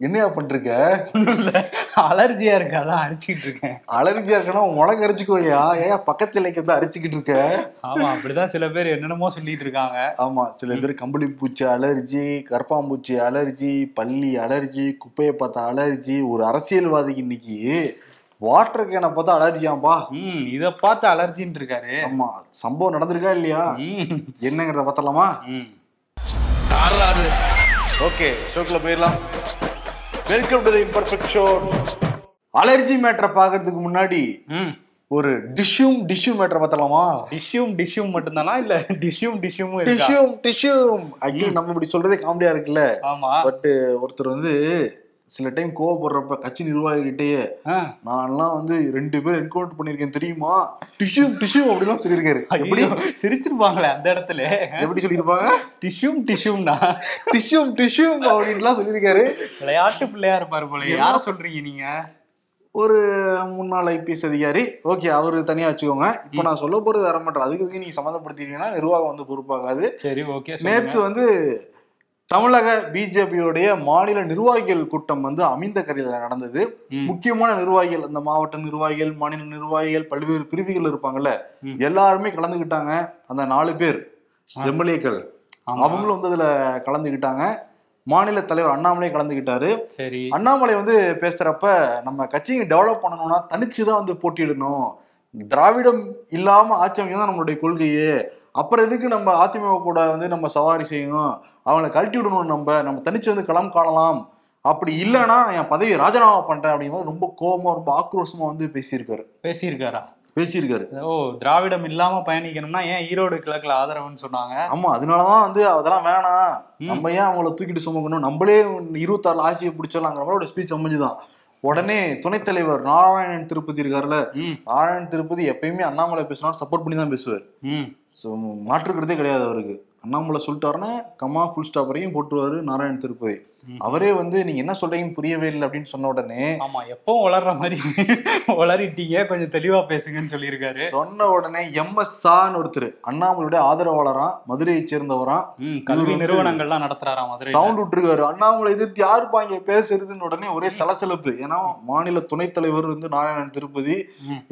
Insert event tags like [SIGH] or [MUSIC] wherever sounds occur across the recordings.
என்னையா பண்ணிருக்க அலர்ஜியா இருக்கு அதான் அரிச்சிட்டு இருக்கேன். அலர்ஜியா இருக்கனா உனக்கு அரிச்சுக்கோயா ஏன் பக்கத்துல வந்து அரிச்சுக்கிட்டு இருக்க? ஆமா அப்படிதான் சில பேர் என்னென்னமோ சொல்லிட்டு இருக்காங்க. ஆமா சில பேர் கம்பளி பூச்சி அலர்ஜி கரப்பாம்பூச்சி அலர்ஜி பள்ளி அலர்ஜி குப்பையை பார்த்தா அலர்ஜி ஒரு அரசியல்வாதிக்கு இன்னைக்கு வாட்டர் கேனை பார்த்தா அலர்ஜியாம்பா ம் இத பார்த்து அலர்ஜின்னு இருக்காரு. ஆமா சம்பவம் நடந்திருக்கா இல்லையா? ம். என்னங்கிறத பார்த்தலாமா ம். ஓகே ஷோக்குள்ள போயிடலாம். Welcome to the imperfect show allergy மேட்டரை பார்க்கறதுக்கு முன்னாடி ஒரு டிஷ்யூம் டிஷ்யூ மேட்டரை பார்த்தலாமா டிஷ்யூம் டிஷ்யூம் மட்டும்தானா? இல்ல டிஷ்யூம் டிஷ்யூம் டிஷ்யூம். டிஷ்யூம் ஆக்சுவலி நம்ம இப்படி சொல்றதே காமெடியா இருக்குல்ல? ஆமா. பட் ஒருத்தர் வந்து சில டைம் கோவப்படுறப்ப கட்சி நிர்வாகிகிட்டயே. நான்லாம் வந்து ரெண்டு பேர் என்கவுண்டர் பண்ணிருக்கேன் தெரியுமா? டிஷ்யூ டிஷ்யூ அப்படிலாம் சொல்லியிருக்காரு. எப்படி? சிரிச்சிருப்பாங்களே அந்த இடத்துல. எப்படி சொல்லியிருப்பாங்க? டிஷ்யூம் டிஷ்யூம்னா டிஷ்யூம் டிஷ்யூ அப்படின்லாம் சொல்லியிருக்காரு. விளையாட்டு பிள்ளையா இருப்பாரு போல யார சொல்றீங்க நீங்க? ஒரு முன்னாள் ஐபிஎஸ் அதிகாரி. ஓகே அவரு தனியா வச்சுக்கோங்க. இப்போ நான் சொல்ல போறது வர மாட்டேன் அதுக்கு நீங்க சம்மந்தப்படுத்திட்டீங்கன்னா நிர்வாகம் வந்து பொறுப்பாகாது. சரி ஓகே நேத்து வந்து தமிழக பிஜேபியோடைய மாநில நிர்வாகிகள் கூட்டம் வந்து அமைந்தகரையில நடந்தது. ம். முக்கியமான நிர்வாகிகள் அந்த மாவட்ட நிர்வாகிகள் மாநில நிர்வாகிகள் பல்வேறு பிரிவுகள் இருப்பாங்கல்ல. எல்லாருமே கலந்துக்கிட்டாங்க அந்த நாலு பேர். எம்எல்ஏக்கள். அவங்களும் வந்து அதுல கலந்துக்கிட்டாங்க மாநில தலைவர் அண்ணாமலை கலந்துக்கிட்டாரு சரி. அண்ணாமலை வந்து பேசுறப்ப நம்ம கட்சியை டெவலப் பண்ணணும்னா தனிச்சு தான் வந்து போட்டியிடணும். திராவிடம் இல்லாம ஆட்சி அமைக்க தான் நம்மளுடைய கொள்கையே. அப்புறம் எதுக்கு நம்ம அதிமுக கூட வந்து நம்ம சவாரி செய்யணும்? அவங்கள கழட்டி விடணும் நம்ம. நம்ம தனிச்சு வந்து களம் காணலாம். அப்படி இல்லைன்னா என் பதவியை ராஜினாமா பண்றேன் அப்படிங்கும்போது ரொம்ப கோபமா ரொம்ப ஆக்ரோஷமா வந்து பேசியிருக்காரு. பேசியிருக்காரா? பேசியிருக்காரு. ஓ திராவிடம் இல்லாம பயணிக்கணும்னா ஏன் ஈரோடு கிழக்குல ஆதரவுன்னு சொன்னாங்க? ஆமா அதனாலதான் வந்து அதெல்லாம் வேணாம். நம்ம ஏன் அவங்கள தூக்கிட்டு சுமக்கணும்? நம்மளே இருபத்தாறு ஆட்சியை பிடிச்சிடலாங்கிற மாதிரி ஒரு ஸ்பீச் அமைஞ்சுதான். உடனே துணைத் தலைவர் நாராயணன் திருப்பதி இருக்காருல்ல ம். நாராயண் திருப்பதி எப்பயுமே அண்ணாமலை பேசினா சப்போர்ட் பண்ணி தான் பேசுவார் மாற்றுக்கிறதே கிடையாது அவருக்கு. அண்ணாமலை சொல்லிட்டாருன்னா கம்மா ஃபுல் ஸ்டாப் வரையும் போட்டுருவாரு நாராயண் திருப்பதி. அவரே வந்து நீங்க என்ன சொல்றீங்கன்னு புரியவே இல்லை அப்படின்னு சொன்ன உடனே ஆமா எப்பவும் வளர்ற மாதிரி [LAUGHS] வளரிட்டீங்க கொஞ்சம் தெளிவா பேசுங்கன்னு சொல்லியிருக்காரு. சொன்ன உடனே எம்எஸ் சான்னு ஒருத்தர் அண்ணாமலையுடைய ஆதரவாளரா மதுரையை சேர்ந்தவராம் கல்வி நிறுவனங்கள்லாம் நடத்துறாரா மதுரை சவுண்ட் விட்டுருக்காரு. அண்ணாமலை எதிர்த்து யாருப்பா இங்க பேசுறதுன்னு உடனே ஒரே சலசலப்பு. ஏன்னா மாநில துணைத் தலைவர் வந்து நாராயணன் திருப்பதி.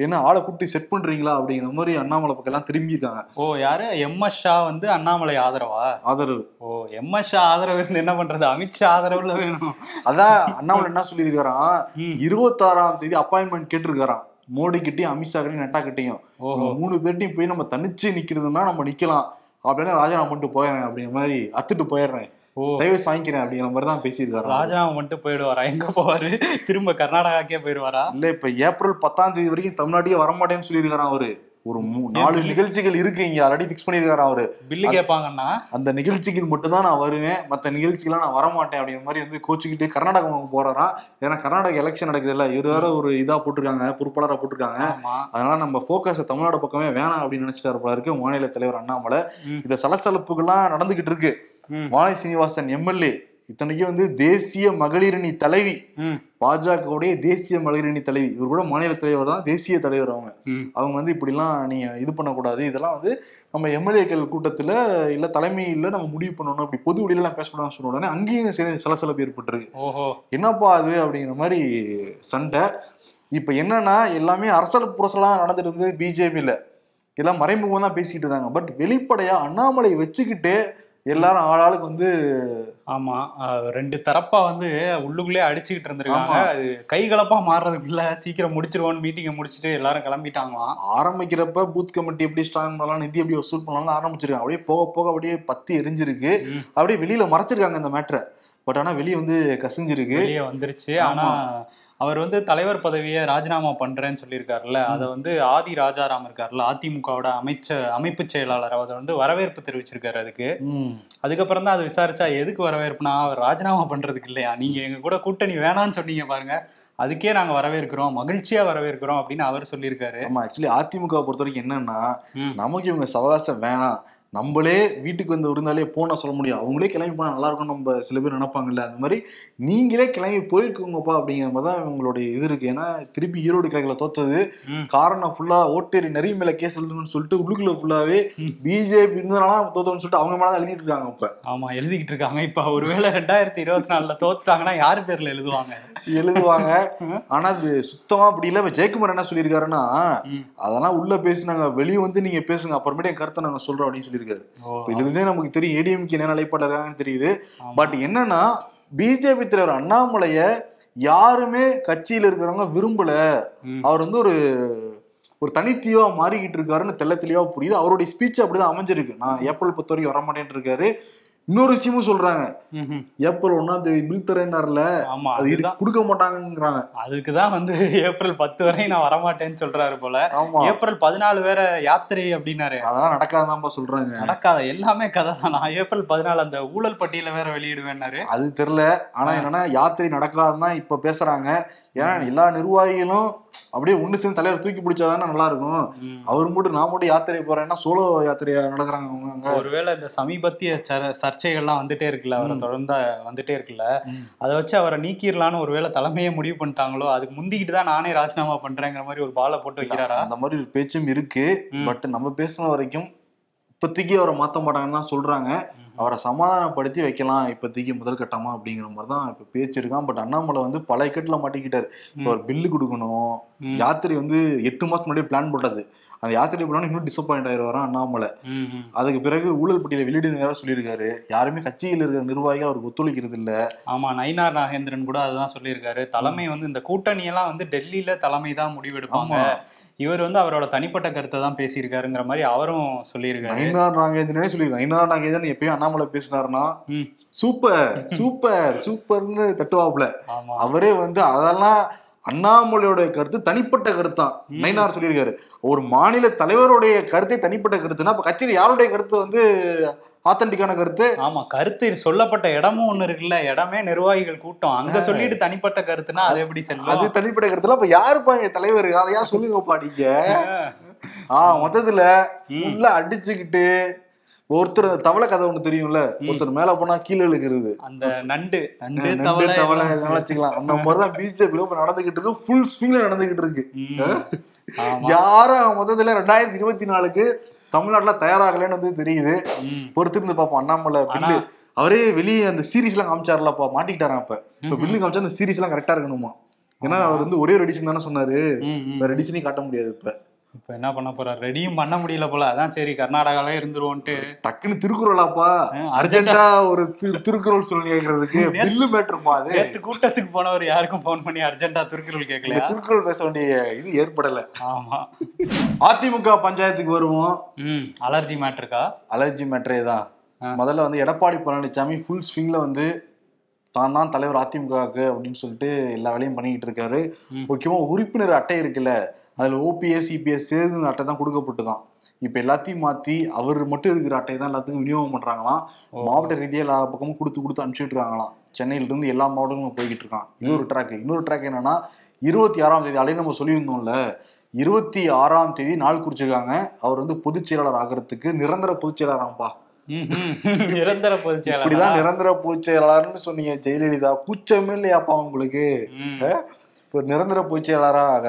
என்ன ஆளை கூட்டி செட் பண்றீங்களா அப்படிங்கிற மாதிரி அண்ணாமலை பக்கம் எல்லாம் திரும்பி இருக்காங்க ஓ யாரு? எம் எஸ் ஷா வந்து அண்ணாமலை ஆதரவா? ஆதரவு. ஓ எம் எஸ் ஷா ஆதரவு இருந்து என்ன பண்றது? அமித்ஷா ஆதரவுல வேணும். அதான் அண்ணாமலை என்ன சொல்லியிருக்காராம். இருபத்தாறாம் தேதி அப்பாயின்மெண்ட் கேட்டிருக்காராம் மோடி கிட்டயும் அமித்ஷா கிட்டயும் நட்டா கிட்டயும். மூணு பேர்ட்டையும் போய் நம்ம தனிச்சு நிக்கிறதுன்னா நம்ம நிக்கலாம். அப்படின்னா ராஜினாமா பண்ணிட்டு போயிடுறேன் அப்படிங்கிற மாதிரி அத்துட்டு போயிடுறேன். டைவர்ஸ் வாங்கிக்கிறேன் அப்படிங்கிற மாதிரி தான் பேசியிருக்காரு ராஜாவை மட்டும் போயிடுவாரா? எங்க போவாரு? திரும்ப கர்நாடகாக்கே போயிடுவாரா? இல்ல இப்ப ஏப்ரல் பத்தாம் தேதி வரைக்கும் தமிழ்நாட்டுக்கே வரமாட்டேன்னு சொல்லியிருக்காராம் அவரு. ஒரு நாலு நிகழ்ச்சிகள் இருக்கு இங்க ஆல்ரெடி ஃபிக்ஸ் பண்ணியிருக்காராம் அவரு. பில்லு கேட்பாங்கன்னா? அந்த நிகழ்ச்சிக்கு மட்டும்தான் நான் வருவேன். மத்த நிகழ்ச்சிக்கெல்லாம் நான் வரமாட்டேன் அப்படிங்கிற மாதிரி வந்து கோச்சுக்கிட்டு கர்நாடகம் போறாராம் ஏன்னா கர்நாடக எலெக்ஷன் நடக்குது இல்ல இவர் வேற ஒரு இதா போட்டிருக்காங்க பொறுப்பாளரா போட்டிருக்காங்க. அதனால நம்ம போக்கஸ் தமிழ்நாடு பக்கமே வேணாம் அப்படின்னு நினைச்சிட்டாரு போல இருக்கு மாநில தலைவர் அண்ணாமலை. இந்த சலசலப்புகள்லாம் நடந்துகிட்டு இருக்கு. வாணி சீனிவாசன் எம்எல்ஏ இத்தனைக்கும் வந்து தேசிய மகளிரணி தலைவி. பாஜகவுடைய தேசிய மகளிரணி தலைவி. இவர் கூட மாநில தலைவர் தான் தேசிய தலைவர் அவங்க. அவங்க வந்து இப்படிலாம் நீங்க இது பண்ணக்கூடாது. இதெல்லாம் வந்து நம்ம எம்எல்ஏக்கள் கூட்டத்துல இல்ல தலைமையில நம்ம முடிவு பண்ணணும். அப்படி பொது வெளியில எல்லாம் பேசக்கூடாதுன்னு சொன்ன உடனே அங்கேயும் சில சலசலப்பு ஏற்பட்டிருக்கு. ஓஹோ. என்னப்பா அது அப்படிங்கிற மாதிரி சண்டை. இப்ப என்னன்னா எல்லாமே அரசல் புரசலாம் நடந்துட்டு இருந்தது பிஜேபியில. எல்லாம் மறைமுகம் தான் பேசிக்கிட்டு இருந்தாங்க பட் வெளிப்படையா அண்ணாமலை வச்சுக்கிட்டு எல்லாரும் ஆளாளுக்கு வந்து ஆமா ரெண்டு தரப்பா வந்து உள்ளுக்குள்ளே அடிச்சுக்கிட்டு இருந்திருக்காங்க. அது கைகலப்பா மாறுறதுக்குள்ள சீக்கிரம் முடிச்சிருவோன்னு மீட்டிங்கை முடிச்சிட்டு எல்லாரும் கிளம்பிட்டாங்களாம். ஆரம்பிக்கிறப்ப பூத் கமிட்டி எப்படி ஸ்ட்ராங் பண்ணலாம் நிதி எப்படி வசூல் பண்ணலாம்னு ஆரம்பிச்சிருக்காங்க. அப்படியே போக போக அப்படியே பத்தி எரிஞ்சிருக்கு. அப்படியே வெளியில மறைச்சிருக்காங்க அந்த மேட்ரை பட் ஆனா வெளியே வந்து கசிஞ்சிருக்கு. வெளியே வந்துருச்சு. ஆனா அவர் வந்து தலைவர் பதவியை ராஜினாமா பண்றேன்னு சொல்லியிருக்காருல்ல. அதை வந்து ஆதி ராஜாராம் இருக்காருல்ல அதிமுகவோட அமைச்ச அமைப்பு செயலாளர். அவர் வந்து வரவேற்பு தெரிவிச்சிருக்காரு அதுக்கு. அதுக்கப்புறம் தான் அது விசாரிச்சா எதுக்கு வரவேற்புனா அவர் ராஜினாமா பண்றதுக்கு இல்லையா? நீங்க எங்க கூட கூட்டணி வேணாம்னு சொன்னீங்க பாருங்க. அதுக்கே நாங்க வரவேற்கிறோம் மகிழ்ச்சியா வரவேற்கிறோம் அப்படின்னு அவர் சொல்லியிருக்காரு. ஆமா ஆக்சுவலி அதிமுக பொறுத்த வரைக்கும் என்னன்னா. நமக்கு இவங்க சவகாசம் வேணாம். நம்மளே வீட்டுக்கு வந்து இருந்தாலே போனா சொல்ல முடியும். அவங்களே கிளம்பி போனா நல்லா இருக்கும் நம்ம சில பேர் நினைப்பாங்கல்ல. அந்த மாதிரி நீங்களே கிளம்பி போயிருக்கோங்கப்பா அப்படிங்கிற மாதிரி தான் இவங்களுடைய இது இருக்கு. ஏன்னா திருப்பி ஈரோடு கிழக்குல தோத்தது. காரணம் ஃபுல்லா ஓட்டேரி நிறைய மேல கேஸ் எழுதணும்னு சொல்லிட்டு உள்ளுக்குள்ள ஃபுல்லாவே. பிஜேபி இருந்ததுனால நம்ம தோத்தோம்னு சொல்லிட்டு அவங்க மேல தான் எழுதிட்டு இருக்காங்க இப்ப. ஆமா எழுதிக்கிட்டு இருக்காங்க. இப்ப ஒருவேளை ரெண்டாயிரத்தி இருபத்தி நாலுல தோத்துட்டாங்கன்னா யார் பேர்ல எழுதுவாங்க? எழுதுவாங்க. ஆனா அது சுத்தமா அப்படி இல்ல. இப்ப ஜெயக்குமார் என்ன சொல்லியிருக்காருன்னா. அதெல்லாம் உள்ள பேசுனாங்க. வெளியே வந்து நீங்க பேசுங்க. அப்புறமேட்டு என் கருத்தை நாங்க சொல்றோம் அப்படின்னு சொல்லியிருக்காரு. இதுல இருந்தே நமக்கு தெரியும் ஏடிஎம்கே என்ன நிலைப்பாடு இருக்காங்கன்னு தெரியுது. பட் என்னன்னா பிஜேபி தலைவர் அண்ணாமலைய யாருமே கட்சியில இருக்கிறவங்க விரும்பல. அவர் வந்து ஒரு ஒரு தனித்தீவா மாறிக்கிட்டு இருக்காருன்னு தெள்ள தெளிவா புரியுது. அவருடைய ஸ்பீச் அப்படிதான் அமைஞ்சிருக்கு. நான் ஏப்ரல் பத்து வரைக்கும் வரமாட்டேன்னு இருக்காரு. இன்னொரு விஷயமும் சொல்றாங்க. ஏப்ரல் ஒன்னாம் தேதி பில் தரேன்னார்ல ஆமா அது கொடுக்க மாட்டாங்கங்கிறாங்க. அதுக்குதான் வந்து [LAUGHS] ஏப்ரல் பத்து வரை நான் வரமாட்டேன்னு சொல்றாரு போல. ஏப்ரல் பதினாலு வேற யாத்திரை அப்படின்னாரு. அதெல்லாம் நடக்காதான்பா சொல்றாங்க. நடக்காத? எல்லாமே கதை தான். நான் ஏப்ரல் பதினாலு அந்த ஊழல் பட்டியல வேற வெளியிடுவேன்னாரு. அது தெரியல. ஆனா என்னன்னா யாத்திரை நடக்காதுதான் இப்ப பேசுறாங்க. ஏன்னா எல்லா நிர்வாகிகளும் அப்படியே ஒண்ணு சேர்ந்து தலைவர் தூக்கி பிடிச்சாதானே நல்லா இருக்கும். அவர் மட்டும் நான் மட்டும் யாத்திரை போறேன்னா சோலோ யாத்திரையா நடக்கிறாங்க அவங்க ஒருவேளை இந்த சமீபத்திய சர- சர்ச்சைகள்லாம் வந்துட்டே இருக்குல்ல அவரை. தொடர்ந்து வந்துட்டே இருக்குல்ல. அதை வச்சு அவரை நீக்கிடலான்னு ஒருவேளை தலைமையை முடிவு பண்ணிட்டாங்களோ அதுக்கு முந்திக்கிட்டு தான் நானே ராஜினாமா பண்றேங்கிற மாதிரி ஒரு பாலை போட்டு வைக்கிறாரா அந்த மாதிரி ஒரு பேச்சும் இருக்கு. பட் நம்ம பேசின வரைக்கும் இப்போதைக்கு அவரை மாத்த மாட்டாங்கன்னு தான் சொல்றாங்க. ம். அவரை சமாதானப்படுத்தி வைக்கலாம் இப்போதைக்கு முதல் கட்டமா அப்படிங்கிற மாதிரி தான் இப்ப பேச்சு இருக்கான். பட் அண்ணாமலை வந்து பல இக்கட்டுல மாட்டிக்கிட்டாரு. இப்போ ஒரு பில்லு கொடுக்கணும். யாத்திரை வந்து எட்டு மாசம் முன்னாடி பிளான் போட்டது. அந்த யாத்திரை போனா இன்னும் டிசப்பாயிண்ட் ஆயிடுவாராம் அண்ணாமலை. அதுக்கு பிறகு ஊழல் பட்டியலை வெளியிடு வேற சொல்லியிருக்காரு. யாருமே கட்சியில் இருக்கிற நிர்வாகிகள் அவருக்கு ஒத்துழைக்கிறது இல்ல. ஆமா நயினார் நாகேந்திரன் கூட அதுதான் சொல்லியிருக்காரு. தலைமை வந்து இந்த கூட்டணி எல்லாம் வந்து டெல்லியில தலைமை தான் முடிவெடுப்பாங்க. இவர் வந்து அவரோட தனிப்பட்ட கருத்தை தான் பேசியிருக்காருங்கிற மாதிரி அவரும் சொல்லியிருக்காரு. நயினார் நாகேந்திரனே சொல்லி நயினார் நாகேந்திரன் எப்பயும் அண்ணாமலை பேசினாருன்னா. சூப்பர் சூப்பர் சூப்பர்னு தட்டுவாப்புல. அவரே வந்து அதெல்லாம் அண்ணாமலையோட கருத்து தனிப்பட்ட கருத்தான் ம். நயினார் சொல்லியிருக்காரு. ஒரு மாநில தலைவருடைய கருத்தே தனிப்பட்ட கருத்துன்னா அப்ப கட்சியில் யாருடைய கருத்து வந்து ஆத்தன்டிக்கான கருத்து. ஆமா கருத்து சொல்லப்பட்ட இடமும் ஒண்ணு இருக்குல்ல இடமே நிர்வாகிகள் கூட்டம். அங்க. சொல்லிட்டு தனிப்பட்ட கருத்துனா அது எப்படி அது செல்லும் தனிப்பட்ட கருத்துல அப்ப யாருப்பா எங்க தலைவர்? அதையா சொல்லுங்கப்பா நீங்க? ஆஹ் மொத்தத்துல. ஃபுல்லா அடிச்சுக்கிட்டு ஒருத்தர் தவளை கதை ஒண்ணு தெரியும்ல. ஒருத்தர் மேல போனா கீழே இழுக்கிறது. அந்த நண்டு நண்டு தவளை வச்சுக்கலாம். அந்த மாதிரிதான் பிஜேபி இப்ப நடந்துகிட்டு இருக்கு ஃபுல் ஸ்விங்ல நடந்துகிட்டு இருக்கு. யாரும் மொத்தத்துல ரெண்டாயிரத்தி இருபத்தி நாலுக்கு தமிழ்நாட்டுல தயாராகலன்னு வந்து தெரியுது. பொறுத்திருந்து பார்ப்போம் அண்ணாமலை பில்லு அவரே வெளியே அந்த சீரிஸ் எல்லாம் காமிச்சார்லப்பா மாட்டிக்கிட்டாராம் இப்ப இப்ப. பில்லு காமிச்சா அந்த சீரிஸ் எல்லாம் கரெக்டா இருக்கணுமா ஏன்னா. அவர் வந்து ஒரே ஒரு எடிஷன் தானே சொன்னாரு ம், ம். வேற எடிஷனையும் காட்ட முடியாது இப்ப இப்ப என்ன பண்ண போறாரு? ரெடியும் பண்ண முடியல போல. அதான் சரி கர்நாடகாவே இருந்துருவோன்ட்டு. டக்குன்னு திருக்குறளாப்பா. அர்ஜென்டா. ஒரு திரு- திருக்குறள் சொல்லி கேட்கறதுக்கு பில்லு மேட்டருமா அது கூட்டத்துக்கு போனவர் யாருக்கும் போன் பண்ணி அர்ஜென்டா திருக்குறள் இந்த கேட்கலையா திருக்குறள் பேச வேண்டிய இது ஏற்படல. ஆமா. அதிமுக பஞ்சாயத்துக்கு வருவோம். ம் அலர்ஜி மேட்ருக்கா? அலர்ஜி மேட்டரே தான். முதல்ல வந்து எடப்பாடி பழனிசாமி ஃபுல் ஸ்விங்ல வந்து தான் தான் தலைவர் அதிமுகவுக்கு அப்படின்னு சொல்லிட்டு எல்லா வேலையும் பண்ணிக்கிட்டு இருக்காரு. முக்கியமா உறுப்பினர் அட்டை இருக்குல்ல. அதுல ஓபிஎஸ் இபிஎஸ் சேர்ந்து அட்டை தான் கொடுக்கப்பட்டு தான் இப்ப எல்லாத்தையும் மாத்தி அவர் மட்டும் இருக்கிற அட்டை தான் எல்லாத்துக்கும் விநியோகம் பண்றாங்களாம். ஓ. மாவட்ட ரீதியா எல்லா பக்கமும் கொடுத்து கொடுத்து அனுப்பிச்சுட்டு இருக்காங்களாம் சென்னையில இருந்து எல்லா மாவட்டங்களும் போய்கிட்டு இருக்கான் இது ஒரு ட்ராக் இன்னொரு ட்ராக் என்னன்னா இருபத்தி ஆறாம் தேதி அலையும் நம்ம சொல்லியிருந்தோம்ல இருபத்தி ஆறாம் தேதி நாள் குறிச்சிருக்காங்க. அவர் வந்து பொதுச் செயலாளர் ஆகிறதுக்கு நிரந்தர பொதுச் செயலாளராம்பா. ம், ம். [LAUGHS] நிரந்தர பொதுச் இப்படிதான் நிரந்தர பொதுச் செயலாளர்னு சொன்னீங்க ஜெயலலிதா. கூச்சமே இல்லையாப்பா உங்களுக்கு. இப்போ நிரந்தர பொதுச் செயலாளராக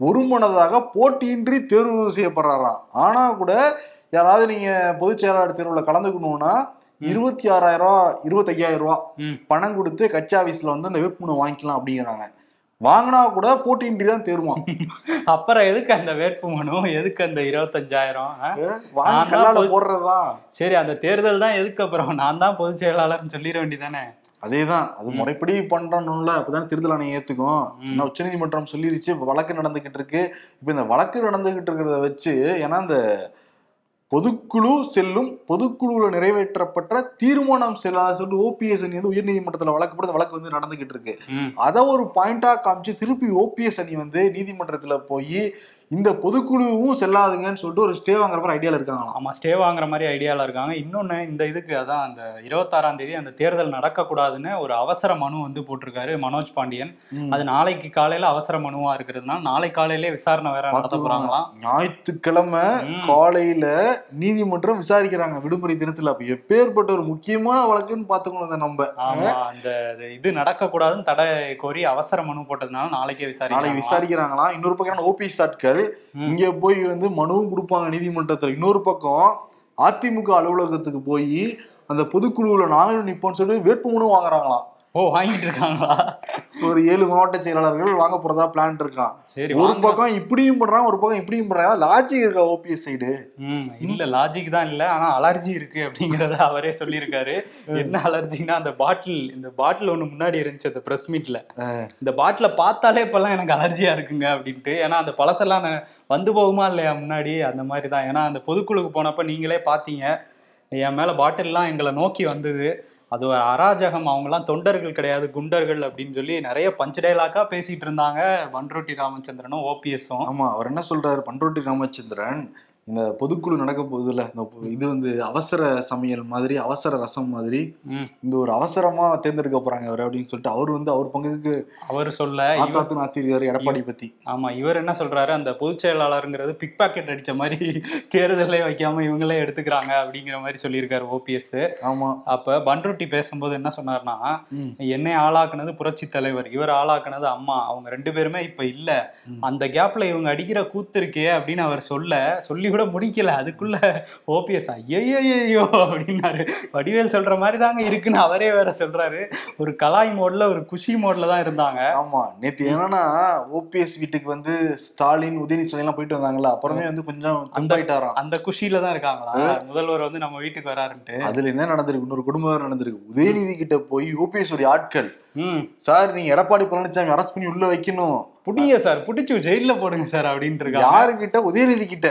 ஒருமனதாக போட்டியின்றி தேர்வு செய்யப்படுறாராம் ஆனா கூட யாராவது நீங்க பொதுச் செயலாளர் தேர்வுல கலந்துக்கணும்னா. இருபத்தி ஆறாயிரம் ரூபா இருபத்தையாயிரம் ரூபா. பணம் கொடுத்து கட்சி ஆபீஸ்ல வந்து அந்த வேட்புமனு வாங்கிக்கலாம் அப்படிங்கிறாங்க. வாங்கினா கூட போட்டியின்றி தான் தேருமா [LAUGHS] அப்புறம் எதுக்கு அந்த வேட்புமனு? எதுக்கு அந்த இருபத்தஞ்சாயிரம்? போடுறதுதான். சரி அந்த தேர்தல் தான் எதுக்கு அப்புறம்? நான் தான் பொதுச் செயலாளர்னு சொல்லிட வேண்டியதானே அதேதான் அது ம். முறைப்படி பண்றணும்ல அப்பதான் தேர்தல் ஆணையம் ஏத்துக்கும். ஏன்னா உச்சநீதிமன்றம் சொல்லிருச்சு இப்ப வழக்கு நடந்துகிட்டு இருக்கு இப்ப இந்த வழக்கு நடந்துகிட்டு இருக்கிறத வச்சு ஏன்னா இந்த பொதுக்குழு செல்லும் பொதுக்குழுல நிறைவேற்றப்பட்ட தீர்மானம் செல்லாத சொல்லி ஓபிஎஸ் அணி வந்து உயர்நீதிமன்றத்துல வழக்கு அந்த வழக்கு வந்து நடந்துகிட்டு இருக்கு. அதை ஒரு பாயிண்டா காமிச்சு திருப்பி ஓபிஎஸ் அணி வந்து நீதிமன்றத்துல போய் இந்த பொதுக்குழுவும் செல்லாதுங்கன்னு சொல்லிட்டு ஒரு ஸ்டே வாங்குற மாதிரி ஐடியால இருக்காங்களாம். ஆமா ஸ்டே வாங்குற மாதிரி ஐடியால இருக்காங்க. இன்னொன்னு இந்த இதுக்கு அதான் அந்த இருபத்தாறாம் தேதி அந்த தேர்தல் நடக்கக்கூடாதுன்னு ஒரு அவசர மனு வந்து போட்டிருக்காரு மனோஜ் பாண்டியன். அது நாளைக்கு காலையில அவசர மனுவா இருக்கிறதுனால நாளை காலையிலே விசாரணை வேற நடத்த பார்த்துக்கோங்க. போறாங்களாம். ஞாயிற்றுக்கிழமை. காலையில நீதிமன்றம் விசாரிக்கிறாங்க. விடுமுறை தினத்துல. அப்ப எப்பேற்பட்ட ஒரு முக்கியமான வழக்குன்னு பாத்துக்கணும் இதை நம்ம. அந்த இது- நடக்கக்கூடாதுன்னு தடை கோரி அவசர மனு போட்டதுனால நாளைக்கே நாளைக்கு விசாரிக்கலாம் விசாரிக்கிறாங்களாம். இன்னொரு பக்கம் ஓபிஎஸ் ஆட்கள் ம். இங்க போய் வந்து மனுவும் கொடுப்பாங்க நீதிமன்றத்துல. இன்னொரு பக்கம் அதிமுக அலுவலகத்துக்கு போய் அந்த பொதுக்குழுவுல நாங்களும் நிப்போம்னு சொல்லி வேட்புமனு வாங்குறாங்களாம். ஓ வாங்கிட்டு இருக்காங்களா? ஒரு ஏழு மாவட்ட செயலாளர்கள் வாங்க போறதா பிளான் இருக்கான். சரி ஒரு. பக்கம் இப்படியும் பண்றாங்க ஒரு பக்கம் இப்படியும் பண்றாங்க லாஜிக் இருக்கா ஓபிஎஸ் சைடு இல்ல லாஜிக் தான் இல்ல. ஆனா அலர்ஜி இருக்கு அப்படிங்கறத அவரே சொல்லியிருக்காரு. என்ன அலர்ஜினா அந்த பாட்டில் இந்த பாட்டில் ஒண்ணு முன்னாடி இருந்துச்சு அந்த பிரஸ் மீட்ல இந்த பாட்டில பார்த்தாலே இப்பெல்லாம் எனக்கு அலர்ஜியா இருக்குங்க அப்படின்ட்டு. ஏன்னா அந்த பழசெல்லாம் வந்து போகுமா இல்லையா முன்னாடி? அந்த மாதிரி தான் ஏன்னா அந்த பொதுக்குழுக்கு போனப்ப நீங்களே பார்த்தீங்க. என் மேல பாட்டில்லாம் எங்களை நோக்கி வந்தது. அது ஒரு அராஜகம். அவங்கெல்லாம் தொண்டர்கள் கிடையாது குண்டர்கள் அப்படின்னு சொல்லி நிறைய பஞ்ச டைலாக்கா பேசிட்டு இருந்தாங்க பன்ருட்டி ராமச்சந்திரனும் ஓபிஎஸும் ஆமா அவர் என்ன சொல்றாரு? பண்ருட்டி ராமச்சந்திரன் இந்த பொதுக்குழு நடக்க போகுதுல்ல இந்த இது வந்து அவசர சமையல் மாதிரி அவசர ரசம் மாதிரி இந்த ஒரு அவசரமா தேர்ந்தெடுக்க போறாங்க அவர் அப்படின்னு சொல்லிட்டு அவர் வந்து அவர் பங்குக்கு அவர் சொல்ல ஆத்தாத்து நாத்திருக்காரு எடப்பாடி பத்தி. ஆமா இவர் என்ன சொல்றாரு அந்த பொதுச் செயலாளருங்கிறது பிக் பாக்கெட் அடிச்ச மாதிரி [LAUGHS] தேர்தலே வைக்காம இவங்களே எடுத்துக்கிறாங்க அப்படிங்கிற மாதிரி சொல்லியிருக்காரு ஓபிஎஸ் ஆமா. அப்ப பன்ருட்டி பேசும்போது என்ன சொன்னார்னா. என்னை ஆளாக்குனது புரட்சி தலைவர் இவர் ஆளாக்குனது அம்மா அவங்க ரெண்டு பேருமே இப்ப இல்ல. அந்த கேப்ல இவங்க அடிக்கிற கூத்து இருக்கே அப்படின்னு அவர் சொல்ல சொல்லி கூட முடிக்கல. அதுக்குள்ள ஓபிஎஸ் ஐயோ அப்படின்னாரு. வடிவேல் சொல்ற மாதிரி தாங்க இருக்குன்னு அவரே வேற சொல்றாரு. ஒரு கலாய் மோட்ல ஒரு குஷி மோட்ல தான் இருந்தாங்க. ஆமா. நேத்து என்னன்னா ஓபிஎஸ் வீட்டுக்கு வந்து ஸ்டாலின் உதயநிதி எல்லாம் போயிட்டு வந்தாங்கல்ல அப்புறமே வந்து கொஞ்சம் தந்தாயிட்டாராம் அந்த குஷியில தான் இருக்காங்களா? முதல்வர் வந்து நம்ம வீட்டுக்கு வராருன்ட்டு. அதுல என்ன நடந்திருக்கு? இன்னொரு குடும்பம் நடந்திருக்கு. உதயநிதி கிட்ட போய் ஓபிஎஸ் உடைய ஆட்கள் சார் நீங்க எடப்பாடி பழனிசாமி அரெஸ்ட் பண்ணி உள்ள வைக்கணும். புடிங்க சார் புடிச்சு ஜெயில போடுங்க சார் அப்படின்ட்டு இருக்காங்க யாரு கிட்ட. உதயநிதி கிட்ட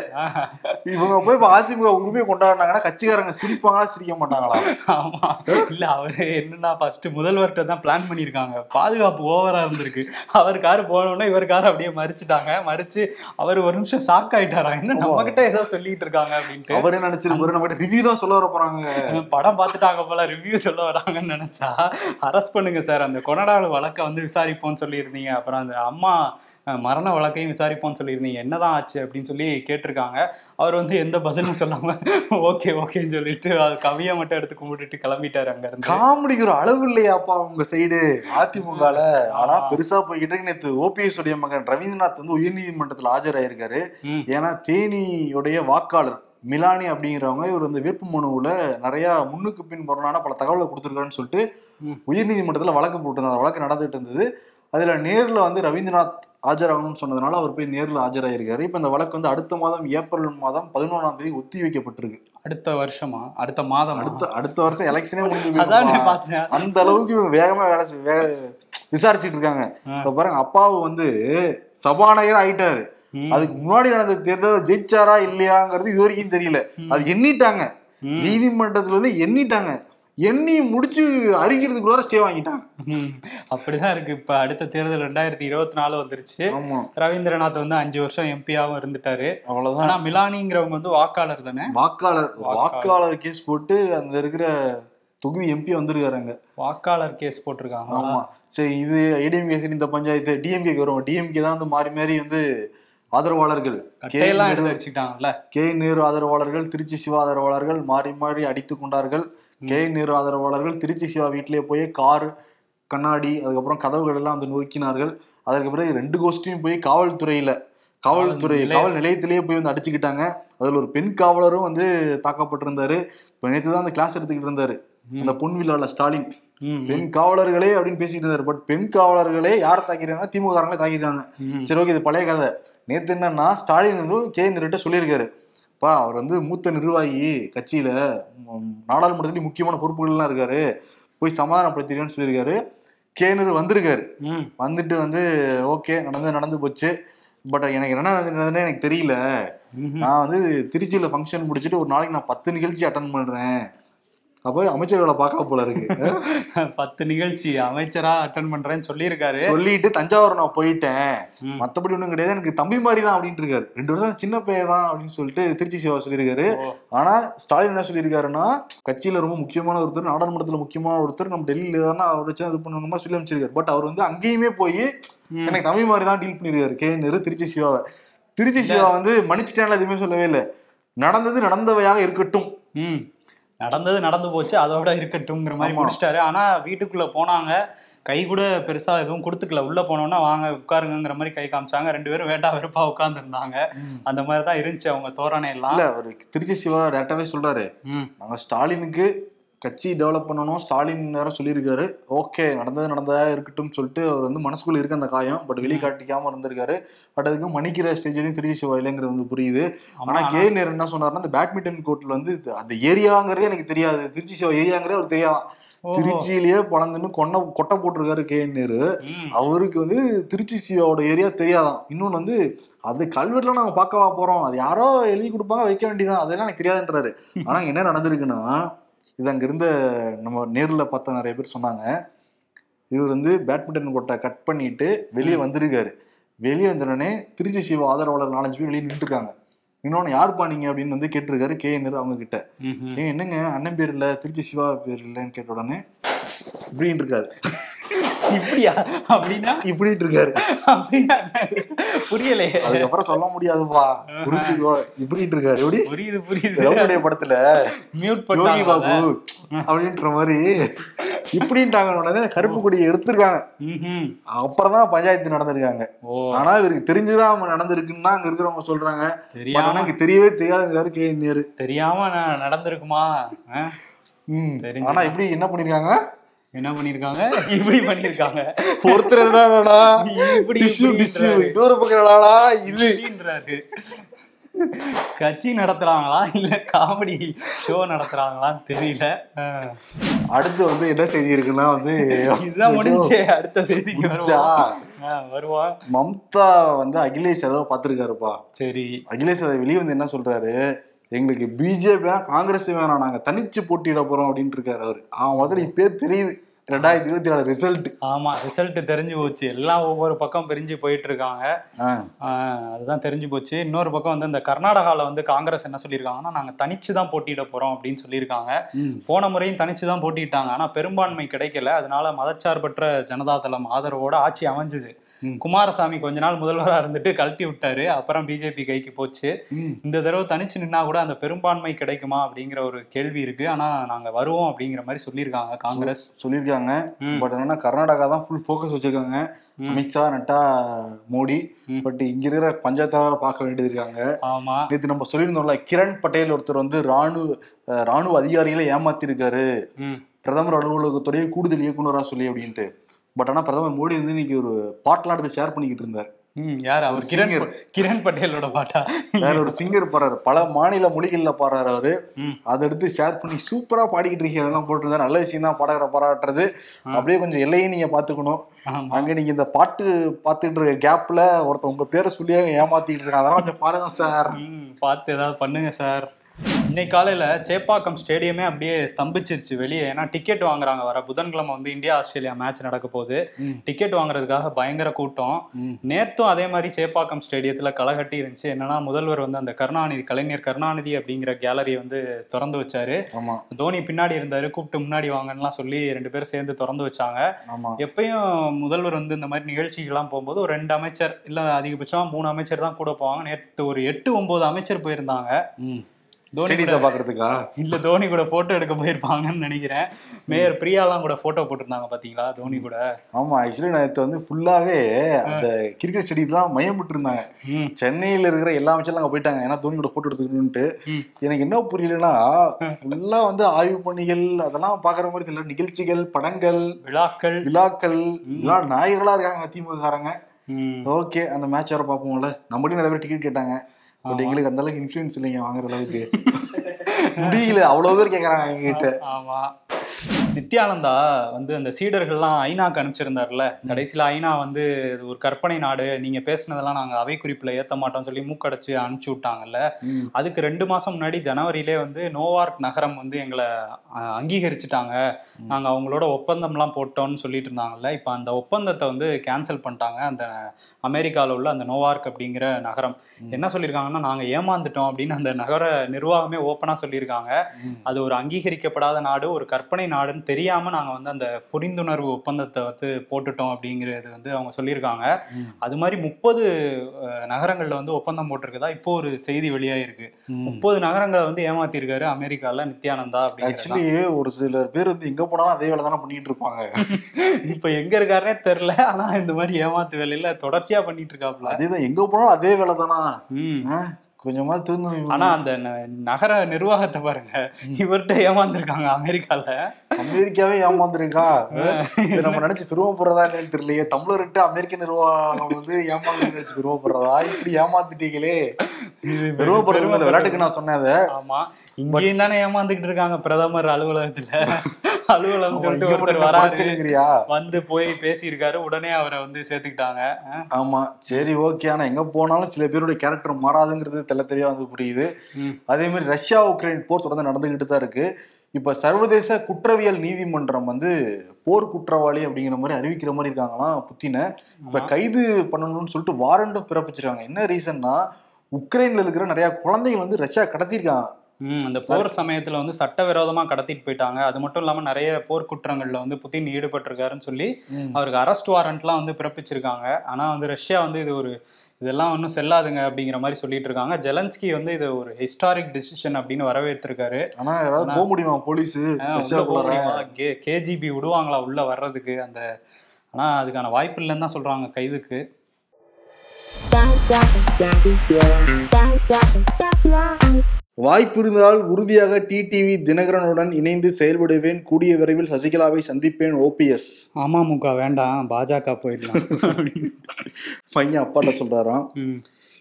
இவங்க போய் அதிமுக உரிமையை கொண்டாடினாங்கன்னா கட்சிக்காரங்க சிரிப்பாங்களா சிரிக்க மாட்டாங்களா? ஆமா. இல்ல அவரு என்னன்னா ஃபர்ஸ்ட் முதல்வர்கிட்ட தான் பிளான் பண்ணிருக்காங்க பாதுகாப்பு ஓவரா இருந்திருக்கு. அவர் காரு போனோடனே இவர் காரை அப்படியே மறிச்சுட்டாங்க. மறிச்சு அவர் ஒரு நிமிஷம் ஷாக் ஆயிட்டாரா? என்ன நம்ம கிட்ட ஏதோ சொல்லிட்டு இருக்காங்க அப்படின்ட்டு. அவரே நினைச்சிருப்பாரு? நம்ம ரிவ்யூ தான் சொல்ல வர போறாங்க. படம் பார்த்துட்டாங்க போல ரிவ்யூ சொல்ல வராங்கன்னு நினைச்சா அரெஸ்ட் பண்ணுங்க சார் அந்த கொனடாடு வழக்கை வந்து விசாரிப்போம்னு சொல்லியிருந்தீங்க அப்புறம் அந்த அம்மா மரண வழக்கையும் விசாரிப்போம்னு சொல்லியிருந்தீங்க என்னதான் ஆச்சு அப்படின்னு சொல்லி கேட்டிருக்காங்க அவர் வந்து எந்த பதிலும் சொல்லாம ஓகே ஓகேன்னு சொல்லிட்டு அது கவியை மட்டும் எடுத்து கும்பிட்டுட்டு கிளம்பிட்டாரு அங்க இருந்து காமெடிக்கு ஒரு அளவு இல்லையாப்பா உங்க சைடு அதிமுகல ஆனா பெருசா போய்கிட்டு. நேத்து ஓபிஎஸ் உடைய மகன் ரவீந்திரநாத் வந்து உயர்நீதிமன்றத்துல ஆஜராயிருக்காரு. ஏன்னா தேனியுடைய வாக்காளர் மிலானி அப்படிங்கிறவங்க இவர் வந்து வேட்புமனுவுல நிறைய முன்னுக்கு பின் முரணான பல தகவலை கொடுத்துருக்காருன்னு சொல்லிட்டு. உயர்நீதிமன்றத்துல வழக்கு போட்டிருந்தாங்க வழக்கு நடந்துட்டு இருந்தது. அதுல நேர்ல வந்து ரவீந்திரநாத் ஆஜராகணும்னு சொன்னதுனால அவர் போய் நேர்ல ஆஜராயிருக்காரு. இப்ப இந்த வழக்கு வந்து அடுத்த மாதம் ஏப்ரல் மாதம் பதினொன்றாம் தேதி ஒத்தி வைக்கப்பட்டிருக்கு. அடுத்த வருஷமா? அடுத்த மாதம்? அடுத்த அடுத்த வருஷம் எலெக்ஷனே முடிஞ்சு அந்த அளவுக்கு இவங்க வேகமா வேலை செய்- வே- விசாரிச்சுட்டு இருக்காங்க. இப்ப பாருங்க அப்பாவு வந்து சபாநாயகர் ஆயிட்டாரு. அதுக்கு முன்னாடி நடந்த தேர்தல் ஜெயிச்சாரா இல்லையாங்கிறது இது வரைக்கும் தெரியல. அது எண்ணிட்டாங்க. நீதிமன்றத்துல வந்து எண்ணிட்டாங்க. எண்ணி முடிச்சு அறிக்கிறதுக்குள்ளார ஸ்டே வாங்கிட்டாங்க. ம். அப்படிதான் இருக்கு. இப்ப அடுத்த தேர்தல் ரெண்டாயிரத்தி இருபத்தி நாலு வந்துருச்சு. ரவீந்திரநாத் வந்து அஞ்சு வருஷம் எம்பியாவும் இருந்துட்டாரு. அவ்வளவுதான். ஆனா மிலானிங்கிறவங்க வந்து வாக்காளர் தானே? வாக்காளர் வாக்காளர். கேஸ் போட்டு அந்த இருக்கிற தொகுதி எம்பி வந்திருக்காருங்க வாக்காளர் கேஸ் போட்டிருக்காங்க. ஆமா. சரி இது ஏடிஎம்கே சரி இந்த பஞ்சாயத்து டிஎம்கே வரும் டிஎம்கே தான் வந்து மாறி மாறி வந்து ஆதரவாளர்கள். கே. நேரு ஆதரவாளர்கள் திருச்சி சிவா ஆதரவாளர்கள் மாறி மாறி அடித்துக் கொண்டார்கள். கே நேரு ஆதரவாளர்கள் திருச்சி சிவா வீட்டிலே போய் கார் கண்ணாடி அதுக்கப்புறம் கதவுகள் எல்லாம் வந்து நொறுக்கினார்கள். அதற்கு பிறகு ரெண்டு கோஷ்டியும் போய் காவல்துறையில காவல்துறை. காவல் நிலையத்திலேயே போய் வந்து அடிச்சுக்கிட்டாங்க. அதுல ஒரு பெண் காவலரும் வந்து தாக்கப்பட்டிருந்தாரு. இப்ப நேத்து தான் அந்த கிளாஸ் எடுத்துக்கிட்டு இருந்தாரு. அந்த பொன் விழால ஸ்டாலின். பெண் காவலர்களே அப்படின்னு பேசிட்டு இருந்தாரு. பட் பெண் காவலர்களே யார் தாக்கிறாங்க திமுக காரங்களே தாக்கிட்டாங்க ம். சரி ஓகே இது பழைய கதை. நேத்து என்னன்னா ஸ்டாலின் வந்து கே நேருட்ட சொல்லியிருக்காரு. பா அவர் வந்து மூத்த நிர்வாகி கட்சியில நாடாளுமன்றத்துலயும் முக்கியமான பொறுப்புகள்லாம் இருக்காரு. போய் சமாதானப்படுத்திடுன்னு சொல்லியிருக்காரு. கே நேரு வந்திருக்காரு. வந்துட்டு வந்து ஓகே நடந்து நடந்து போச்சு. பட் எனக்கு என்ன நடந்ததுன்னு எனக்கு தெரியல. நான் வந்து திருச்சியில ஃபங்க்ஷன் முடிச்சுட்டு ஒரு நாளைக்கு நான் பத்து நிகழ்ச்சி அட்டன் பண்றேன். அப்போ அமைச்சர்களை பார்க்கலாம் போல இருக்கு. [LAUGHS] பத்து நிகழ்ச்சி அமைச்சரா அட்டன் பண்றேன்னு சொல்லியிருக்காரு. சொல்லிட்டு தஞ்சாவூர் நான் போயிட்டேன். மத்தபடி ஒண்ணும் கிடையாது. எனக்கு தம்பி மாதிரி தான் அப்படின்ட்டு இருக்காரு. ரெண்டு வருஷம் சின்ன பையன் தான் அப்படின்னு சொல்லிட்டு திருச்சி சிவா சொல்லியிருக்காரு. ஆனா ஸ்டாலின் என்ன சொல்லியிருக்காருன்னா கட்சியில ரொம்ப முக்கியமான ஒருத்தர் நாடாளுமன்றத்துல முக்கியமான ஒருத்தர் நம்ம டெல்லியில தானே அவர் வச்சு இது பண்ணணும் சொல்லி அமைச்சிருக்காரு பட் அவர் வந்து அங்கேயுமே போய். எனக்கு தம்பி மாதிரி தான் டீல் பண்ணிருக்காரு கே. நேரு திருச்சி சிவாவை. திருச்சி சிவா வந்து மன்னிச்சிட்டேன்ல எதுவுமே சொல்லவே இல்லை. நடந்தது நடந்தவையாக இருக்கட்டும். நடந்தது நடந்து போச்சு அதோட இருக்கட்டும்ங்கிற மாதிரி. முடிச்சிட்டாரு. ஆனா வீட்டுக்குள்ள போனாங்க. கை கூட பெருசா எதுவும் கொடுத்துக்கல. உள்ள போனோம்னா வாங்க உட்காருங்கிற மாதிரி கை காமிச்சாங்க. ரெண்டு பேரும் வேண்டா வெறுப்பா உட்கார்ந்து இருந்தாங்க அந்த மாதிரி தான் இருந்துச்சு அவங்க தோரணை எல்லாம் திருச்சி சிவா டேரக்டாவே சொல்றாரு. நாங்க ஸ்டாலினுக்கு கட்சி டெவலப் பண்ணணும். ஸ்டாலின் வேற சொல்லியிருக்காரு. ஓகே நடந்தது நடந்ததா இருக்கட்டும் சொல்லிட்டு அவர் வந்து மனசுக்குள்ள இருக்க அந்த காயம் பட் வெளியே காட்டிக்காம இருந்திருக்காரு. பட் அதுக்கு மணிக்கிற ஸ்டேஜ்லயும் திருச்சி சிவா இல்லைங்கிறது வந்து புரியுது. ஆனா கே நேரு என்ன சொன்னாருன்னா அந்த பேட்மிண்டன் கோர்ட்ல வந்து அந்த ஏரியாங்கிறதே எனக்கு தெரியாது. திருச்சி சிவா ஏரியாங்கிறதே அவருக்கு தெரியாதான் ஓஹோ. திருச்சியிலேயே பழந்துன்னு கொன்ன கொட்டை போட்டிருக்காரு கே நேரு. அவருக்கு வந்து திருச்சி சிவாவோட ஏரியா தெரியாதான். இன்னொன்னு வந்து அது கல்வெட்டுல நாங்க பார்க்கவா போறோம். அது யாரோ எழுதி கொடுப்பாங்க வைக்க வேண்டியதான் அதெல்லாம் எனக்கு தெரியாதுன்றாரு. ஆனா என்ன நடந்திருக்குன்னா இது அங்க இருந்த நம்ம நேர்ல பார்த்த நிறைய பேர் சொன்னாங்க. இவர் வந்து பேட்மிண்டன் கோட்டை கட் பண்ணிட்டு வெளியே வந்திருக்காரு. வெளியே வந்த உடனே திருச்சி சிவா ஆதரவாளர் நாலஞ்சு பேர் வெளியே நின்றுட்டு இருக்காங்க இன்னொன்னு யாருப்பா நீங்க அப்படின்னு வந்து கேட்டிருக்காரு கே. நேரு அவங்க கிட்ட. ஏன் என்னங்க? அண்ணன் பேர் இல்ல திருச்சி சிவா பேர் இல்லைன்னு கேட்ட உடனே இப்படின்னு இருக்காரு இப்படியா? அப்படின்னா? இப்படின்னு இருக்காரு அப்படின்னா? புரியலையே. அதுக்கப்புறம் சொல்ல முடியாதுப்பா. புரிஞ்சுக்கோ. இப்படின்னு இருக்காரு எப்படி? புரியுது புரியுது. படத்துல மியூட் பண்ணாங்க பாபு அப்படின்ற மாதிரி இப்படின்ட்டாங்க உடனே கருப்பு கொடியை எடுத்திருக்காங்க. அப்புறம் தான் பஞ்சாயத்து நடந்திருக்காங்க. ஆனா இவருக்கு தெரிஞ்சுதான் அவங்க நடந்திருக்குன்னு அங்க இருக்கிறவங்க சொல்றாங்க. தெரியாம எனக்கு தெரியவே தெரியாதுங்கிறாரு கே நேரு. தெரியாம நடந்திருக்குமா. ஆனா இப்படி என்ன பண்ணிருக்காங்க? என்ன பண்ணிருக்காங்க? இப்படி பண்ணிருக்காங்க. ஒருத்தர் என்னடா இப்படி டிஷ்யூ டிஷ்யூ. இன்னொரு பக்கம் என்னடாடா இது. இப்படின்றாரு. கட்சி நடத்துறாங்களா? இல்ல காமெடி ஷோ நடத்துறாங்களான்னு தெரியல. அடுத்து வந்து என்ன செய்தி இருக்குன்னா வந்து இதுதான் முடிஞ்சே. அடுத்த செய்திக்கு வருவோம். மம்தா வந்து அகிலேஷ் யாதவ் பாத்துருக்காருப்பா சரி. அகிலேஷ் யாதவ் வெளியே வந்து என்ன சொல்றாரு? எங்களுக்கு பிஜேபி வேணாம் காங்கிரஸ் வேணாம் நாங்கள் தனிச்சு போட்டியிட போகிறோம் அப்படின்ட்டு இருக்காரு அவர். அவன் முதல்ல இப்பயே தெரியுது. ரெண்டாயிரத்தி இருபத்தி நாலு ரிசல்ட் ஆமா ரிசல்ட் தெரிஞ்சு போச்சு. எல்லாம் ஒவ்வொரு பக்கம் பிரிஞ்சு போயிட்டு இருக்காங்க அதுதான் தெரிஞ்சு போச்சு. இன்னொரு பக்கம் வந்து இந்த கர்நாடகால வந்து காங்கிரஸ் என்ன சொல்லியிருக்காங்கன்னா நாங்க தனிச்சு தான் போட்டியிட போறோம் அப்படின்னு சொல்லியிருக்காங்க. போன முறையும் தனிச்சு தான் போட்டிட்டாங்க ஆனா பெரும்பான்மை கிடைக்கல. அதனால மதச்சார்பற்ற ஜனதாதளம் ஆதரவோட ஆட்சி அமைஞ்சுது. குமாரசாமி கொஞ்ச நாள் முதல்வரா இருந்துட்டு கழட்டி விட்டாரு. அப்புறம் பிஜேபி கைக்கு போச்சு. இந்த தடவை தனிச்சு நின்னா கூட அந்த பெரும்பான்மை கிடைக்குமா அப்படிங்கிற ஒரு கேள்வி இருக்கு. ஆனா நாங்க வருவோம் அப்படிங்கிற மாதிரி சொல்லியிருக்காங்க காங்கிரஸ். சொல்லியிருக்காங்க. ம். பட் என்னன்னா கர்நாடகா தான் ஃபுல் ஃபோக்கஸ் வச்சிருக்காங்க. அமித்ஷா நட்டா மோடி. பட் இங்க இருக்கிற பஞ்சாயத்தார பார்க்க வேண்டியது இருக்காங்க. நேற்று நம்ம சொல்லியிருந்தோம்ல கிரண் பட்டேல் ஒருத்தர் வந்து ராணுவ ராணுவ அதிகாரிகளை ஏமாத்திருக்காரு. பிரதமர் அலுவலகத்துடைய கூடுதல் இயக்குனரா சொல்லி அப்படின்ட்டு. பட் ஆனா பிரதமர் மோடி வந்து இன்னைக்கு ஒரு பாட்டெல்லாம் எடுத்து ஷேர் பண்ணிக்கிட்டு இருந்தார். யார்? அவர் கிரண் கிரண் பட்டேலோட பாட்டா? வேற ஒரு சிங்கர் பாடுறாரு. பல மாநில மொழிகள்ல பாடுறாரு அவரு. அதை எடுத்து ஷேர் பண்ணி சூப்பரா பாடிக்கிட்டு இருக்கீங்க. எல்லாம் போட்டிருந்தாரு நல்ல விஷயம் தான் பாடகரை பாராட்டுறது. அப்படியே கொஞ்சம் எல்லையும் நீங்க பாத்துக்கணும் அங்க நீங்க இந்த பாட்டு பாத்துட்டு இருக்க கேப்ல ஒருத்தன் உங்க பேரை சொல்லி ஏமாத்திட்டு இருக்காங்க அதெல்லாம் கொஞ்சம் பாருங்க சார் பார்த்து ஏதாவது பண்ணுங்க சார் இன்னைக்கு காலையில சேப்பாக்கம் ஸ்டேடியமே அப்படியே ஸ்தம்பிச்சிருச்சு வெளியே. ஏன்னா டிக்கெட் வாங்குறாங்க. வர புதன்கிழமை வந்து இந்தியா ஆஸ்திரேலியா மேட்ச் நடக்க போகுது. டிக்கெட் வாங்குறதுக்காக பயங்கர கூட்டம். ம். நேத்தும் அதே மாதிரி சேப்பாக்கம் ஸ்டேடியத்துல களை கட்டி இருந்துச்சு என்னன்னா முதல்வர் வந்து அந்த கருணாநிதி கலைஞர் கருணாநிதி அப்படிங்கிற கேலரியை வந்து திறந்து வச்சாரு. தோனி பின்னாடி இருந்தாரு. கூப்பிட்டு முன்னாடி வாங்கன்னுலாம் சொல்லி ரெண்டு பேரும் சேர்ந்து திறந்து வச்சாங்க. எப்பயும் முதல்வர் வந்து இந்த மாதிரி நிகழ்ச்சிகள்லாம் போகும்போது ஒரு ரெண்டு அமைச்சர் இல்ல அதிகபட்சமா மூணு அமைச்சர் தான் கூட போவாங்க. நேற்று ஒரு எட்டு ஒன்பது அமைச்சர் போயிருந்தாங்க. தோனி பாக்குறதுக்கா இல்ல தோனி கூட போட்டோ எடுக்க போயிருப்பாங்கன்னு நினைக்கிறேன். மேயர் பிரியாலாம் கூட போட்டோ போட்டிருந்தாங்க பாத்தீங்களா தோனி கூட? ஆமா ஆக்சுவலி நேற்று வந்து ஃபுல்லாவே அந்த கிரிக்கெட் தான் மையப்பட்டு இருந்தாங்க சென்னையில இருக்கிற எல்லா அமைச்சரும் அங்க போயிட்டாங்க. ஏன்னா தோனி கூட போட்டோ எடுத்துக்கணும்ட்டு. எனக்கு என்ன புரியலன்னா ஃபுல்லா வந்து ஆய்வு பணிகள் அதெல்லாம் பாக்குற மாதிரி தெரியல. நிகழ்ச்சிகள் படங்கள் விழாக்கள். விழாக்கள். எல்லாம் நாயர்களா இருக்காங்க திமுக காரங்க ஓகே அந்த மேட்ச் வர பார்ப்போம்ல. நம்மகிட்ட நிறைய பேர் டிக்கெட் கேட்டாங்க. பட். எங்களுக்கு அந்த அளவுக்கு இன்ஃபுளுன்ஸ் இல்லைங்க வாங்குற அளவுக்கு. முடியல. அவ்வளவு பேர் கேக்குறாங்க எங்ககிட்ட. ஆமா. நித்யானந்தா வந்து அந்த சீடர்கள்லாம் ஐநாக்கு அனுப்பிச்சிருந்தார்ல. கடைசியில ஐநா வந்து இது ஒரு கற்பனை நாடு நீங்க பேசுனதெல்லாம் நாங்க அவை குறிப்புல ஏத்த மாட்டோம்னு சொல்லி மூக்கடைச்சு அனுப்பிச்சு விட்டாங்கல்ல. அதுக்கு ரெண்டு மாசம் முன்னாடி ஜனவரியிலே வந்து நோவார்க் நகரம் வந்து எங்களை அங்கீகரிச்சுட்டாங்க. நாங்க அவங்களோட ஒப்பந்தம்லாம் போட்டோம்னு சொல்லிட்டு இருந்தாங்கல்ல. இப்போ அந்த ஒப்பந்தத்தை வந்து கேன்சல் பண்ணிட்டாங்க. அந்த அமெரிக்காவில் உள்ள அந்த நோவார்க் அப்படிங்கிற நகரம். என்ன சொல்லியிருக்காங்கன்னா நாங்க ஏமாந்துட்டோம் அப்படின்னு அந்த நகர நிர்வாகமே ஓப்பனா சொல்லியிருக்காங்க. அது ஒரு அங்கீகரிக்கப்படாத நாடு ஒரு கற்பனை நாடுன்னு தெரியாம நாங்க வந்து அந்த புரிந்துணர்வு ஒப்பந்தத்தை வந்து போட்டுட்டோம் அப்படிங்கிறது வந்து அவங்க சொல்லியிருக்காங்க. அது மாதிரி முப்பது நகரங்கள்ல வந்து ஒப்பந்தம் போட்டிருக்கதா? இப்போ ஒரு செய்தி வெளியாயிருக்கு. முப்பது நகரங்களை வந்து ஏமாத்திருக்காரு அமெரிக்கால நித்யானந்தா ஆக்சுவலி ஒரு சிலர் பேர் வந்து எங்க போனாலும் அதே வேலை தானே பண்ணிட்டு இருப்பாங்க. [LAUGHS] இப்ப எங்க இருக்காருனே தெரியல. ஆனா இந்த மாதிரி ஏமாத்து வேலையில தொடர்ச்சியா பண்ணிட்டு இருக்காப்ல. அதேதான் எங்க போனாலும் அதே வேலை தானா. கொஞ்சமா திருந்த ஆனா அந்த நகர நிர்வாகத்தை பாருங்க. இவர்கிட்ட ஏமாந்துருக்காங்க அமெரிக்கால. அமெரிக்காவே ஏமாந்துருக்கா? இதை நம்ம நினைச்சு பெருமைப்படுறதா என்னன்னு தெரியலையே. தமிழர்கிட்ட அமெரிக்க நிர்வாகம் வந்து ஏமாந்து நினைச்சு பெருமைப்படுறதா? இப்படி ஏமாத்திட்டீங்களே பெருமைப்படுறது இல்ல, விளையாட்டுக்கு நான் சொன்னேன் அதை. ஆமா. இங்கேயும் தானே ஏமாந்துகிட்டு இருக்காங்க பிரதமர் அலுவலகத்துல. அலுவலகம் சொல்லிட்டு ஒருத்தர் குறைச்சலுங்கிறியா? வந்து போய் பேசியிருக்காரு. உடனே அவரை வந்து சேர்த்துக்கிட்டாங்க. ஆமா. சரி ஓகே. ஆனா எங்க போனாலும் சில பேருடைய கேரக்டர் மாறாதுங்கிறது தெள்ள தெளிவா வந்து புரியுது. அதே மாதிரி ரஷ்யா உக்ரைன் போர் தொடர்ந்து நடந்துகிட்டு தான் இருக்கு. இப்ப சர்வதேச குற்றவியல் நீதிமன்றம் வந்து போர் குற்றவாளி அப்படிங்கிற மாதிரி அறிவிக்கிற மாதிரி இருக்காங்களாம் புத்தின. இப்ப. கைது பண்ணணும்னு சொல்லிட்டு வாரண்டும் பிறப்பிச்சிருக்காங்க. என்ன ரீசன்னா உக்ரைன்ல இருக்கிற நிறைய குழந்தைகள் வந்து ரஷ்யா கடத்திருக்காங்க அந்த போர் சமயத்துல வந்து சட்டவிரோதமா கடத்திட்டு போயிட்டாங்க. அது மட்டும் இல்லாம நிறைய போர் குற்றங்கள்ல வந்து புத்தின் ஈடுபட்டிருக்காருன்னு சொல்லி அவருக்கு அரெஸ்ட் வாரண்ட்லாம் வந்து பிறப்பிச்சிருக்காங்க. ஆனா வந்து ரஷ்யா வந்து இது ஒரு இதெல்லாம் ஒன்றும் செல்லாதுங்க அப்படிங்கிற மாதிரி சொல்லிட்டு இருக்காங்க. ஜெலன்ஸ்கி வந்து இது ஒரு ஹிஸ்டாரிக் டிசிஷன் அப்படின்னு வரவேற்றிருக்காரு. ஆனா யாராவது போக முடியுமா போலீஸ்? கேஜிபி விடுவாங்களா உள்ள வர்றதுக்கு அந்த ஆனா அதுக்கான வாய்ப்பு இல்லைன்னு தான் சொல்றாங்க கைதுக்கு. வாய்ப்பு இருந்தால் உறுதியாக டிடிவி தினகரனுடன் இணைந்து செயல்படுவேன். கூடிய விரைவில் சசிகலாவை சந்திப்பேன். ஓபிஎஸ் அமமுக வேண்டாம். பாஜக போயிடலாம். [LAUGHS] பையன் அப்பாட்ட சொல்றாராம். ம்.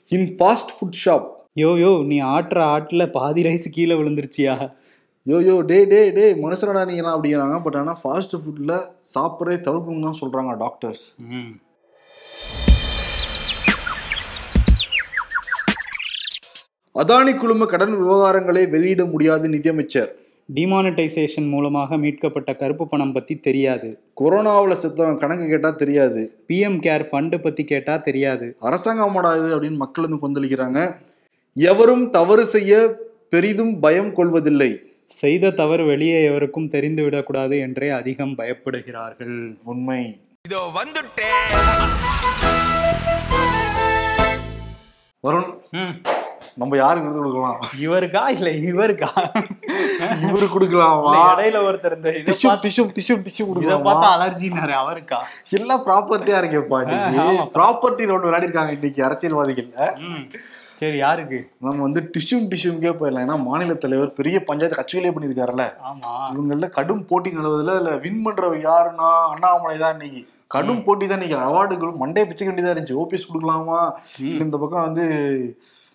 In fast food shop yo yo நீ ஆட்டுற ஆட்டுல பாதி ரைஸ் கீழே விழுந்துருச்சியா? யோ யோ டே டே டே மனுஷனடா நீங்களாம் அப்படிங்கிறாங்க. பட் ஆனால் ஃபாஸ்ட் ஃபுட்டில் சாப்பிட்றதே தவிர்க்கணும்னு தான் சொல்கிறாங்க டாக்டர்ஸ் அதானி குழும கடன் விவகாரங்களை வெளியிட முடியாது நிதியமைச்சர். டிமானிட்டைசேஷன் மூலமாக மீட்கப்பட்ட கருப்பு பணம் பத்தி தெரியாது. கொரோனாவில் செத்தவன் கணக்கு கேட்டால் தெரியாது. பிஎம் கேர் ஃபண்டு பத்தி கேட்டா தெரியாது. அரசாங்கமாடா இது அப்படின்னு மக்கள் வந்து கொந்தளிக்கிறாங்க. எவரும் தவறு செய்ய பெரிதும் பயம் கொள்வதில்லை. செய்த தவறு வெளியே எவருக்கும் தெரிந்து விடக்கூடாது என்றே அதிகம் பயப்படுகிறார்கள். உண்மை. இதோ வந்துட்டேன் வருண். ம். நம்ம யாருக்கு விருது கொடுக்கலாம்? இவருக்கா? இல்ல இவருக்கா? இவரு கொடுக்கலாமா? இல்ல, இடையில ஒருத்தர் இந்த டிஷ்யூ டிஷ்யூ டிஷ்யூ டிஷ்யூ கொடுக்கலாமா? பார்த்தா அலர்ஜின்னாரு அவருக்கா? எல்லாம் ப்ராப்பர்ட்டியா இருக்கேப்பா இன்னைக்கு. ப்ராப்பர்ட்டி ரவுண்ட் விளையாடி இருக்காங்க இன்னைக்கு அரசியல்வாதிகள் ம். சரி யாருக்கு? நம்ம வந்து டிஷ்யூம் டிஷ்யூம்கே போயிடலாம். ஏன்னா மாநில தலைவர் பெரிய பஞ்சாயத்து கட்சிகளே பண்ணியிருக்காருல்ல. இவங்கள கடும் போட்டி நிலவுதுல இதுல வின் பண்றவர் யாருன்னா அண்ணாமலை தான் இன்னைக்கு. கடும் போட்டி தான் இன்னைக்கு. அவார்டுகள் மண்டே பிச்சை வேண்டியதா இருந்துச்சு. ஓபிஎஸ் கொடுக்கலாமா. இல்ல இந்த பக்கம் வந்து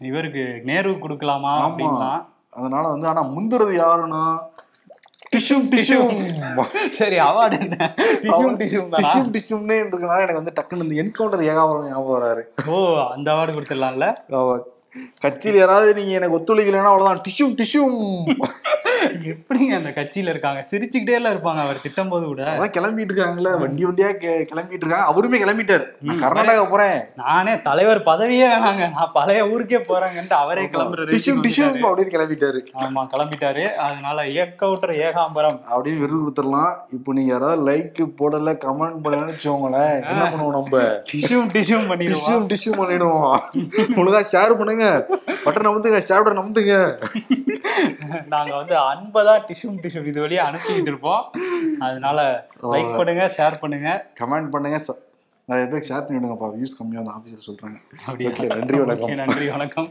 இவருக்கு நேரு கொடுக்கலாமா. அப்படின்னா? அதனால வந்து ஆனா முந்துறது யாருன்னா? டிஷ்யூம் டிஷ்யூம் சரி அவார்டு என்ன? டிஷ்யூம் டிஷ்யூம் டிஷ்யூம் டிஷ்யூம்னே இருக்கனால எனக்கு வந்து டக்குன்னு இந்த என்கவுண்டர் ஏகாவரம் ஞாபகம் வராரு ஓ அந்த அவார்டு கொடுத்துடலாம்ல. கட்சியில் யாராவது நீங்க எனக்கு ஒத்துழைக்கலைன்னா அவ்வளவுதான். டிஷ்யூம் டிஷ்யூம் எப்படிங்க அந்த கட்சியில இருக்காங்க? சிரிச்சுக்கிட்டே எல்லாம் இருப்பாங்க. அவர் திட்டம் போது கூட. அதான் கிளம்பிட்டு இருக்காங்கல்ல. வண்டி வண்டியா கிளம்பிட்டு இருக்காங்க. அவருமே கிளம்பிட்டாரு. கர்நாடகா போறேன். நானே தலைவர் பதவியே வேணாங்க. நான் பழைய ஊருக்கே போறேங்கன்ட்டு அவரே கிளம்புற டிஷ்யூம் ரேஞ்சுக்கு டிஷ்யூம் வந்துட்டாரு. அப்படின்னு கிளம்பிட்டாரு. ஆமா கிளம்பிட்டாரு. அதனால ஏக்கவுட்டர் ஏகாம்பரம். அப்படின்னு விருது கொடுத்துடலாம். இப்போ நீங்க யாராவது லைக் போடல கமெண்ட் பண்ணலன்னு வச்சுக்கோங்களேன். என்ன பண்ணுவோம் நம்ம? டிஷ்யூம் டிஷ்யூம் பண்ணிடுவோம். டிஷ்யூம் டிஷ்யூம் பண்ணிடுவோம். ஒழுங்கா ஷேர் பண்ணுங்க. பட்டன் நம்புங்க ஷேர் பட்டன் நம்புங்க நாங்க வந்து அன்பதான் டிஷ்யூம் டிஷ்யூம் இது வழியா அனுப்பிக்கிட்டு இருப்போம். அதனால லைக் பண்ணுங்க ஷேர் பண்ணுங்க. கமெண்ட் பண்ணுங்க நிறைய பேர் ஷேர் பண்ணிவிடுங்கப்பா. வியூஸ் கம்மியாக தான் ஆஃபீஸில் Okay, நன்றி, வணக்கம். நன்றி வணக்கம்.